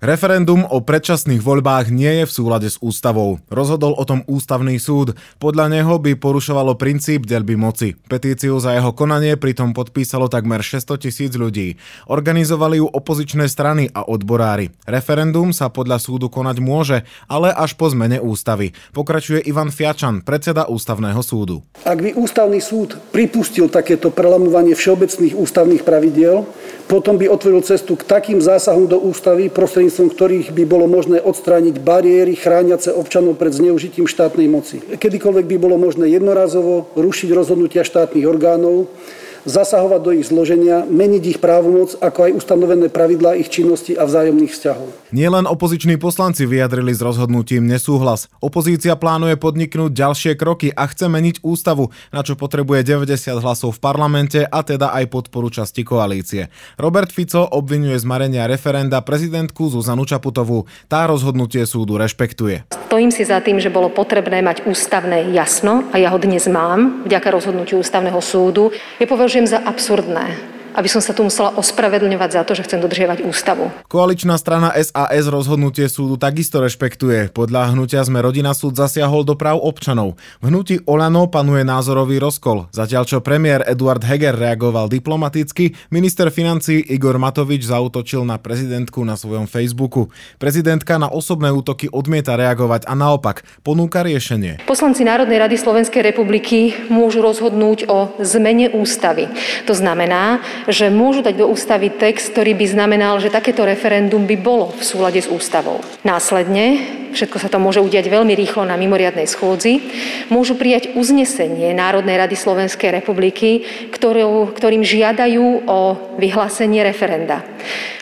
Referendum o predčasných voľbách nie je v súlade s ústavou. Rozhodol o tom ústavný súd. Podľa neho by porušovalo princíp delby moci. Petíciu za jeho konanie pritom podpísalo takmer 600 tisíc ľudí. Organizovali ju opozičné strany a odborári. Referendum sa podľa súdu konať môže, ale až po zmene ústavy. Pokračuje Ivan Fiačan, predseda ústavného súdu. Ak by ústavný súd pripustil takéto prelamovanie všeobecných ústavných pravidiel, potom by otvoril cestu k takým zásahom do ústavy prostredníctvom ktorých by bolo možné odstrániť bariéry chrániace občanov pred zneužitím štátnej moci. Kedykoľvek by bolo možné jednorazovo rušiť rozhodnutia štátnych orgánov, zasahovať do ich zloženia, meniť ich právomoc, ako aj ustanovené pravidlá ich činnosti a vzájomných vzťahov. Nielen opoziční poslanci vyjadrili s rozhodnutím nesúhlas. Opozícia plánuje podniknúť ďalšie kroky a chce meniť ústavu, na čo potrebuje 90 hlasov v parlamente a teda aj podporu časti koalície. Robert Fico obvinuje z marenia referenda prezidentku Zuzanu Čaputovú. Tá rozhodnutie súdu rešpektuje. Stojím si za tým, že bolo potrebné mať ústavné jasno a ja ho dnes mám vďaka rozhodnutiu ústavného súdu. Je považujem za absurdné, aby som sa tu musela ospravedlňovať za to, že chcem dodržiavať ústavu. Koaličná strana SAS rozhodnutie súdu takisto rešpektuje. Podľa hnutia sme rodina súd zasiahol do práv občanov. V hnutí Olano panuje názorový rozkol. Zatiaľ čo premiér Eduard Heger reagoval diplomaticky, minister financí Igor Matovič zautočil na prezidentku na svojom Facebooku. Prezidentka na osobné útoky odmieta reagovať a naopak ponúka riešenie. Poslanci Národnej rady Slovenskej republiky môžu rozhodnúť o zmene ústavy. To znamená, že môžu dať do ústavy text, ktorý by znamenal, že takéto referendum by bolo v súlade s ústavou. Následne, všetko sa to môže udiať veľmi rýchlo na mimoriadnej schôdzi, môžu prijať uznesenie Národnej rady Slovenskej republiky, ktorým žiadajú o vyhlásenie referenda.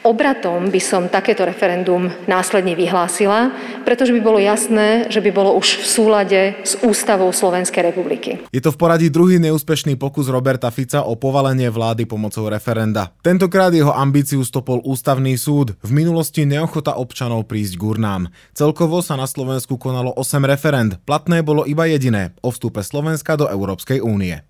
Obratom by som takéto referendum následne vyhlásila, pretože by bolo jasné, že by bolo už v súlade s ústavou Slovenskej republiky. Je to v poradí druhý neúspešný pokus Roberta Fica o povalenie vlády pomocou referenda. Tentokrát jeho ambíciu stopol ústavný súd, v minulosti neochota občanov prísť k urnám. Celkovo sa na Slovensku konalo 8 referend, platné bolo iba jediné o vstupe Slovenska do Európskej únie.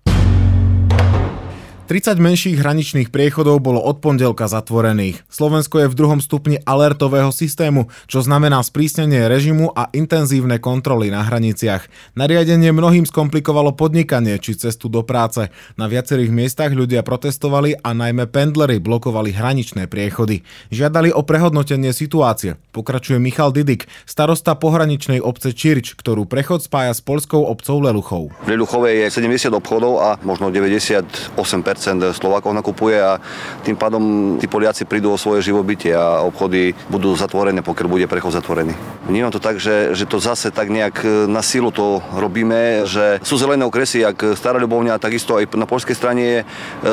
30 menších hraničných priechodov bolo od pondelka zatvorených. Slovensko je v druhom stupni alertového systému, čo znamená sprísnenie režimu a intenzívne kontroly na hraniciach. Nariadenie mnohým skomplikovalo podnikanie či cestu do práce. Na viacerých miestach ľudia protestovali a najmä pendlery blokovali hraničné priechody. Žiadali o prehodnotenie situácie. Pokračuje Michal Didik, starosta pohraničnej obce Čirč, ktorú prechod spája s polskou obcov Leluchov. V Leluchove je 70 obchodov a možno 98% Slovákov nakupuje a tým pádom tí Poliaci prídu o svoje živobytie a obchody budú zatvorené, pokiaľ bude prechod zatvorený. Vnímam to tak, že, že to zase tak nejak e, na silu to robíme, že sú zelené okresy, jak Stará Ľubovňa, takisto aj na poľskej strane je e, e,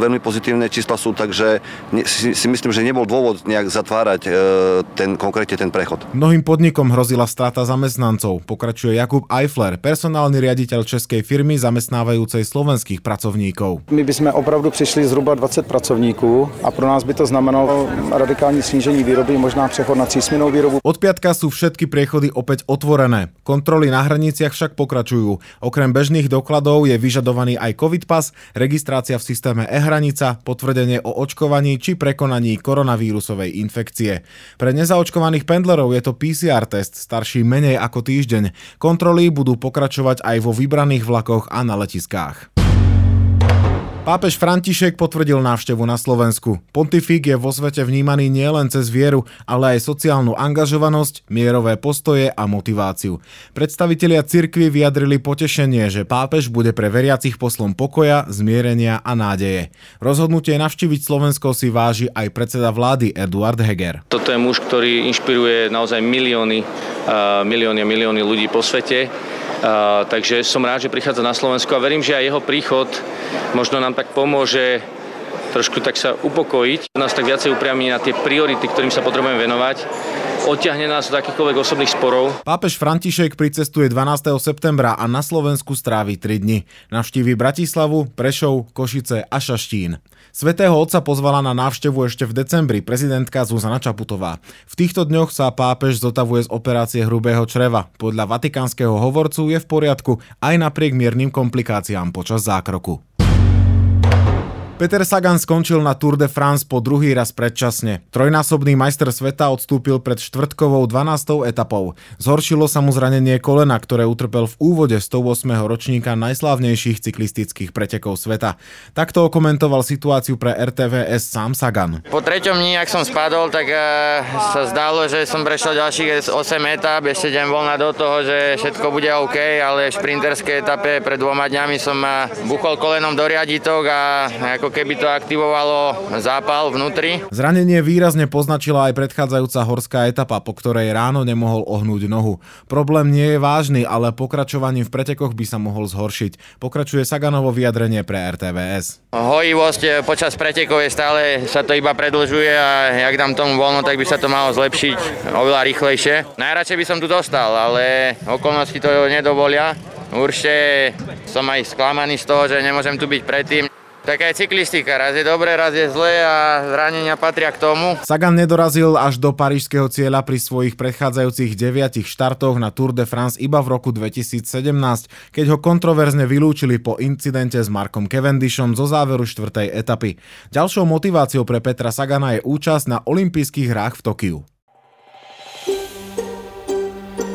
veľmi pozitívne čísla sú, takže ne, si, si myslím, že nebol dôvod nejak zatvárať e, ten, konkrétne ten prechod. Mnohým podnikom hrozila strata zamestnancov, pokračuje Jakub Eifler, personálny riaditeľ českej firmy zamestnávajúcej slovenských pracovníkov. My bychom opravdu přišli zhruba 20 pracovníků a pro nás by to znamenalo radikální snížení výroby, možná přechod na třísměnou výrobu. Od piatka sú všetky priechody opäť otvorené. Kontroly na hraniciach však pokračujú. Okrem bežných dokladov je vyžadovaný aj COVID pas, registrácia v systéme e-hranica, potvrdenie o očkovaní či prekonaní koronavírusovej infekcie. Pre nezaočkovaných pendlerov je to PCR test, starší menej ako týždeň. Kontroly budú pokračovať aj vo vybraných vlakoch a na letiskách. Pápež František potvrdil návštevu na Slovensku. Pontifik je vo svete vnímaný nielen cez vieru, ale aj sociálnu angažovanosť, mierové postoje a motiváciu. Predstavitelia cirkvy vyjadrili potešenie, že pápež bude pre veriacich poslom pokoja, zmierenia a nádeje. Rozhodnutie navštíviť Slovensko si váži aj predseda vlády Eduard Heger. Toto je muž, ktorý inšpiruje naozaj milióny, milióny a milióny ľudí po svete takže som rád, že prichádza na Slovensku a verím, že aj jeho príchod možno nám tak pomôže trošku tak sa upokojiť, nás tak viacej upriamiť na tie priority, ktorým sa potrebujeme venovať odťahne nás od akýchkoľvek osobných sporov. Pápež František pricestuje 12. septembra a na Slovensku strávi 3 dni. Navštívi Bratislavu, Prešov, Košice a Šaštín. Svetého otca pozvala na návštevu ešte v decembri prezidentka Zuzana Čaputová. V týchto dňoch sa pápež zotavuje z operácie hrubého čreva. Podľa vatikánskeho hovorcu je v poriadku aj napriek miernym komplikáciám počas zákroku. Peter Sagan skončil na Tour de France po druhý raz predčasne. Trojnásobný majster sveta odstúpil pred štvrtkovou 12. etapou. Zhoršilo sa mu zranenie kolena, ktoré utrpel v úvode 108. ročníka najslávnejších cyklistických pretekov sveta. Takto komentoval situáciu pre RTVS sám Sagan. Po treťom dní, ak som spadol, tak uh, sa zdalo, že som prešiel ďalších 8 etap, ešte deň voľna do toho, že všetko bude OK, ale v šprinterskej etape pred dvoma dňami som uh, buchol kolenom do riaditok a ako keby to aktivovalo zápal vnútri. Zranenie výrazne poznačila aj predchádzajúca horská etapa, po ktorej ráno nemohol ohnúť nohu. Problém nie je vážny, ale pokračovaním v pretekoch by sa mohol zhoršiť. Pokračuje Saganovo vyjadrenie pre RTVS. Hojivosť počas pretekov je stále, sa to iba predlžuje a jak dám tomu voľno, tak by sa to malo zlepšiť oveľa rýchlejšie. Najradšej by som tu dostal, ale okolnosti to nedovolia. Určite som aj sklamaný z toho, že nemôžem tu byť predtým. Taká je cyklistika, raz je dobré, raz je zlé a zranenia patria k tomu. Sagan nedorazil až do parížského cieľa pri svojich predchádzajúcich deviatich štartoch na Tour de France iba v roku 2017, keď ho kontroverzne vylúčili po incidente s Markom Cavendishom zo záveru štvrtej etapy. Ďalšou motiváciou pre Petra Sagana je účasť na olympijských hrách v Tokiu.